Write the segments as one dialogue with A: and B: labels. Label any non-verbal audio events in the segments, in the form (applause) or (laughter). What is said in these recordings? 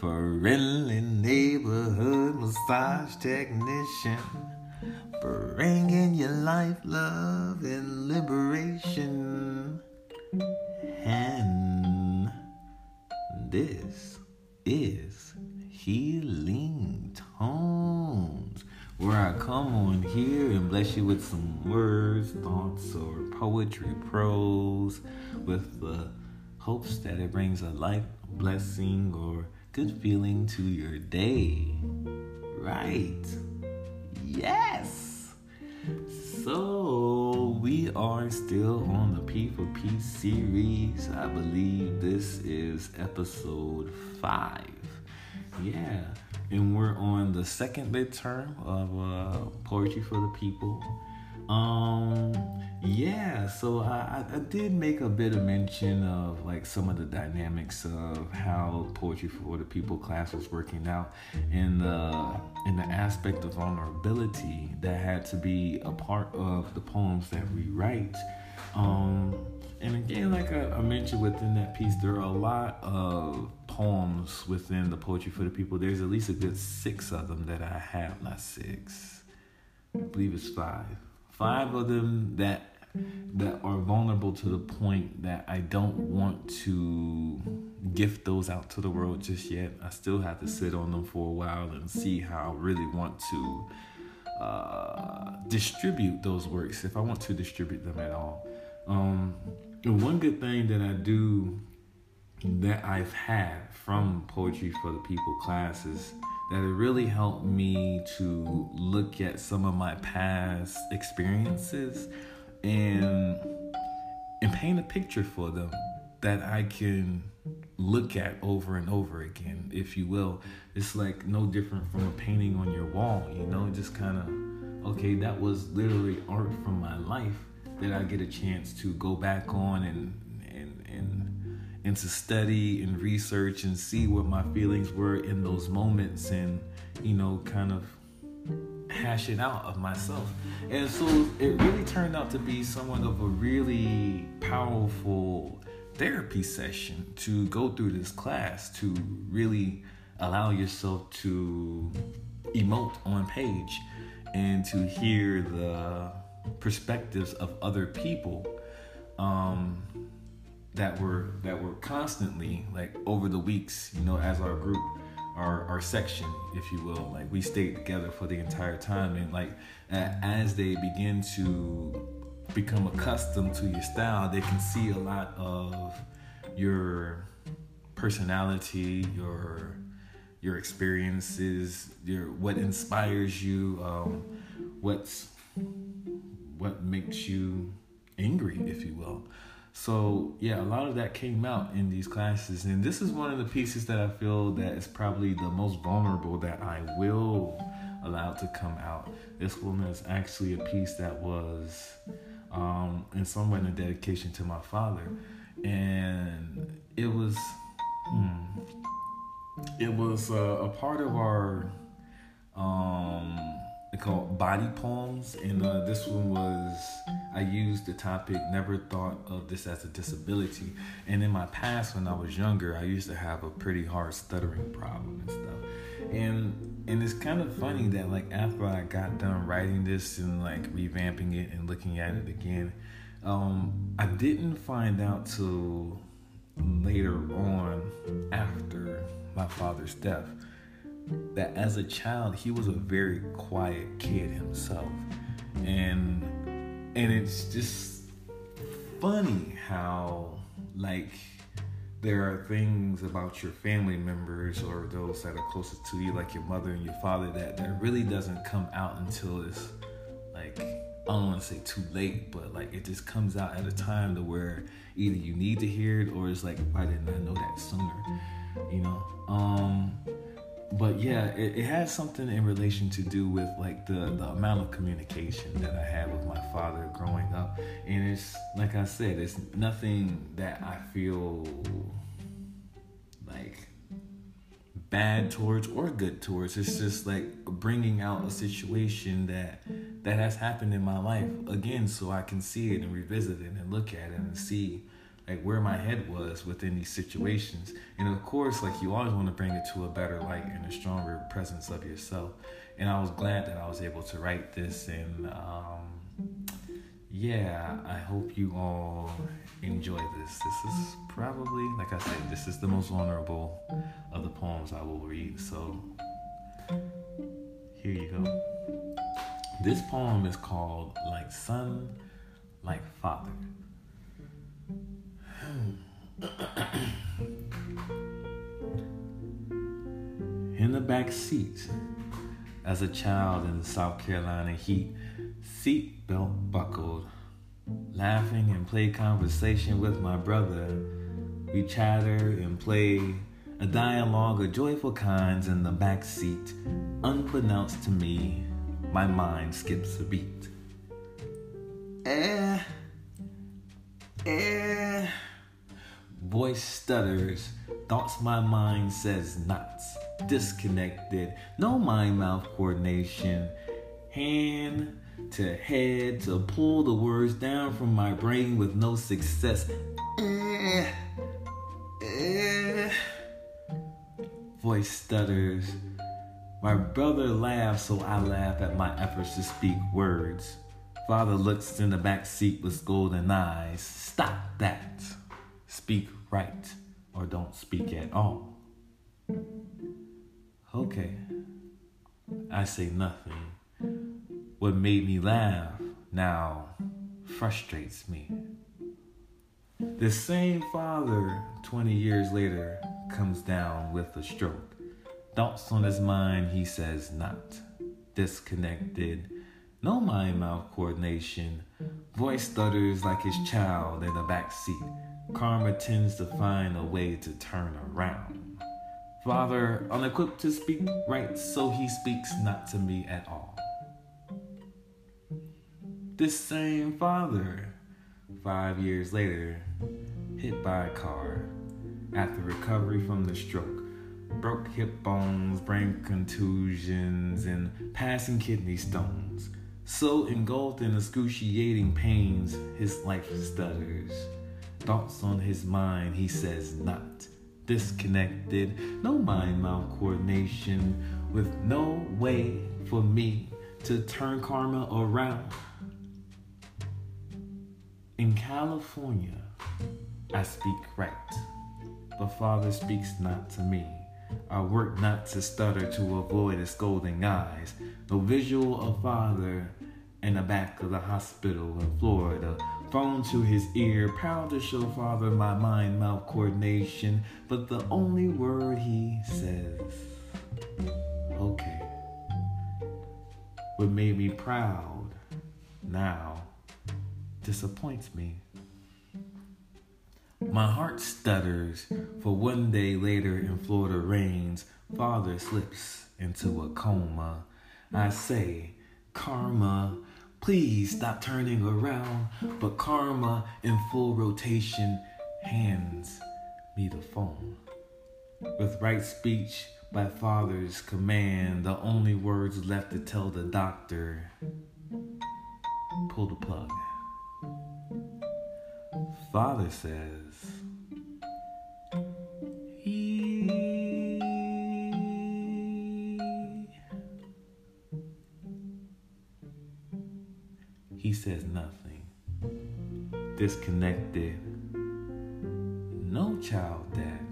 A: Friendly neighborhood massage technician. Bringing you life, love, and liberation. And this is Healing Tones, where I come on here and bless you with some words, thoughts, or poetry, prose, with the hopes that it brings a life blessing or good feeling to your day. Right? Yes. So we are still on the P for Peace series. I believe this is episode five. Yeah, and we're on the second midterm of uh, Poetry for the People. Um, yeah, so I, I did make a bit of mention of like some of the dynamics of how Poetry for the People class was working out in the in the aspect of vulnerability that had to be a part of the poems that we write. Um, and again, like I, I mentioned within that piece, there are a lot of poems within the Poetry for the People. There's at least a good six of them that I have, not six. I believe it's five five of them that that are vulnerable to the point that I don't want to gift those out to the world just yet. I still have to sit on them for a while and see how I really want to uh, distribute those works, if I want to distribute them at all. Um, one good thing that I do that I've had from Poetry for the People classes that it really helped me to look at some of my past experiences and and paint a picture for them that I can look at over and over again, if you will. It's like no different from a painting on your wall, you know, just kind of okay, that was literally art from my life that I get a chance to go back on and and and and to study and research and see what my feelings were in those moments and you know kind of hash it out of myself. And so it really turned out to be somewhat of a really powerful therapy session to go through this class to really allow yourself to emote on page and to hear the perspectives of other people. Um, that were that were constantly like over the weeks, you know, as our group, our our section, if you will, like we stayed together for the entire time, and like as they begin to become accustomed to your style, they can see a lot of your personality, your your experiences, your what inspires you, um, what's what makes you angry, if you will. So yeah, a lot of that came out in these classes, and this is one of the pieces that I feel that is probably the most vulnerable that I will allow to come out. This one is actually a piece that was, um, in some way, a dedication to my father, and it was, hmm, it was uh, a part of our, um, they call body poems, and uh, this one was I used the topic never thought of this as a disability. And in my past, when I was younger, I used to have a pretty hard stuttering problem and stuff. And and it's kind of funny that like after I got done writing this and like revamping it and looking at it again, um, I didn't find out till later on after my father's death that as a child he was a very quiet kid himself and and it's just funny how like there are things about your family members or those that are closest to you like your mother and your father that that really doesn't come out until it's like I don't want to say too late, but like it just comes out at a time to where either you need to hear it or it's like why didn't I know that sooner, you know? Um, but yeah, it, it, has something in relation to do with like the, the amount of communication that I had with my father growing up. And it's like I said, it's nothing that I feel like bad towards or good towards. It's just like bringing out a situation that that has happened in my life again, so I can see it and revisit it and look at it and see like where my head was within these situations. And of course, like you always want to bring it to a better light and a stronger presence of yourself. And I was glad that I was able to write this and um, yeah, I hope you all enjoy this. This is probably, like I said, this is the most vulnerable of the poems I will read. So here you go. This poem is called Like Son, Like Father. (coughs) in the back seat, as a child in the South Carolina heat, seat belt buckled, laughing and play conversation with my brother. We chatter and play a dialogue of joyful kinds in the back seat. Unbeknownst to me, my mind skips a beat. Eh, eh. Voice stutters, thoughts my mind says not. Disconnected, no mind mouth coordination. Hand to head to pull the words down from my brain with no success. Eh, eh. Voice stutters. My brother laughs, so I laugh at my efforts to speak words. Father looks in the back seat with golden eyes. Stop that. Speak right or don't speak at all. Okay. I say nothing. What made me laugh now frustrates me. The same father, 20 years later, comes down with a stroke. Thoughts on his mind, he says not. Disconnected, no mind mouth coordination. Voice stutters like his child in the back seat. Karma tends to find a way to turn around. Father, unequipped to speak right, so he speaks not to me at all. This same father, five years later, hit by a car after recovery from the stroke, broke hip bones, brain contusions, and passing kidney stones. So engulfed in excruciating pains, his life stutters. Thoughts on his mind, he says not. Disconnected, no mind mouth coordination, with no way for me to turn karma around. In California, I speak right, but Father speaks not to me. I work not to stutter to avoid his scolding eyes. No visual of Father in the back of the hospital in Florida. Phone to his ear, proud to show Father my mind mouth coordination, but the only word he says, okay. What made me proud now disappoints me. My heart stutters, for one day later in Florida rains, father slips into a coma. I say, Karma, please stop turning around. But Karma, in full rotation, hands me the phone. With right speech by father's command, the only words left to tell the doctor pull the plug. Father says, nothing. Disconnected. No child dad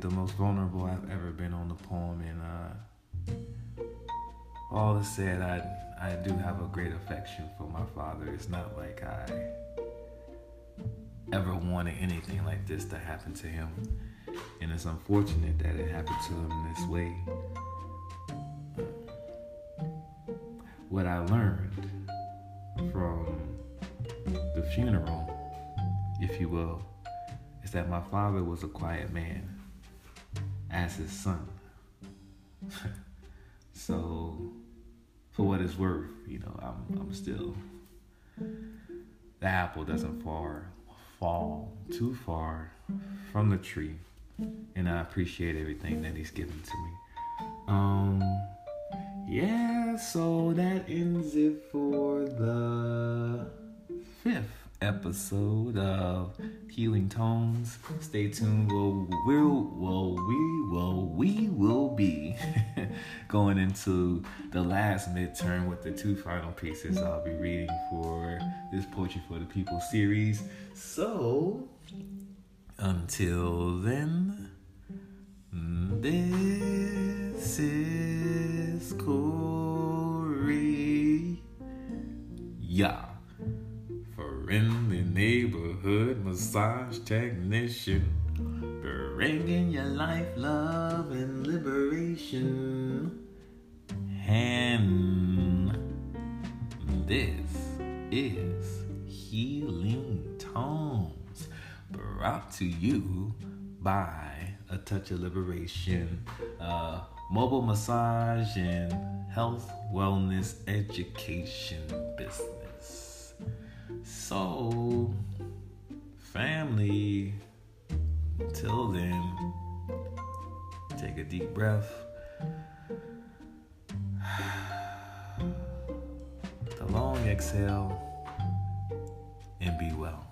A: the most vulnerable I've ever been on the poem, and uh, all that said, I I do have a great affection for my father. It's not like I ever wanted anything like this to happen to him. And it's unfortunate that it happened to him this way. What I learned from the funeral if you will, is that my father was a quiet man as his son. (laughs) so, for what it's worth, you know, I'm, I'm still, the apple doesn't far, fall too far from the tree. And I appreciate everything that he's given to me. Um, yeah, so that ends it for the fifth episode of Healing Tones. Stay tuned. We'll, we'll, well, we will, we will be (laughs) going into the last midterm with the two final pieces I'll be reading for this Poetry for the People series. So, until then, this massage technician, bringing your life, love, and liberation. And this is Healing Tones, brought to you by A Touch of Liberation, uh, mobile massage and health, wellness, education business. So, family, until then, take a deep breath. (sighs) The long exhale and be well.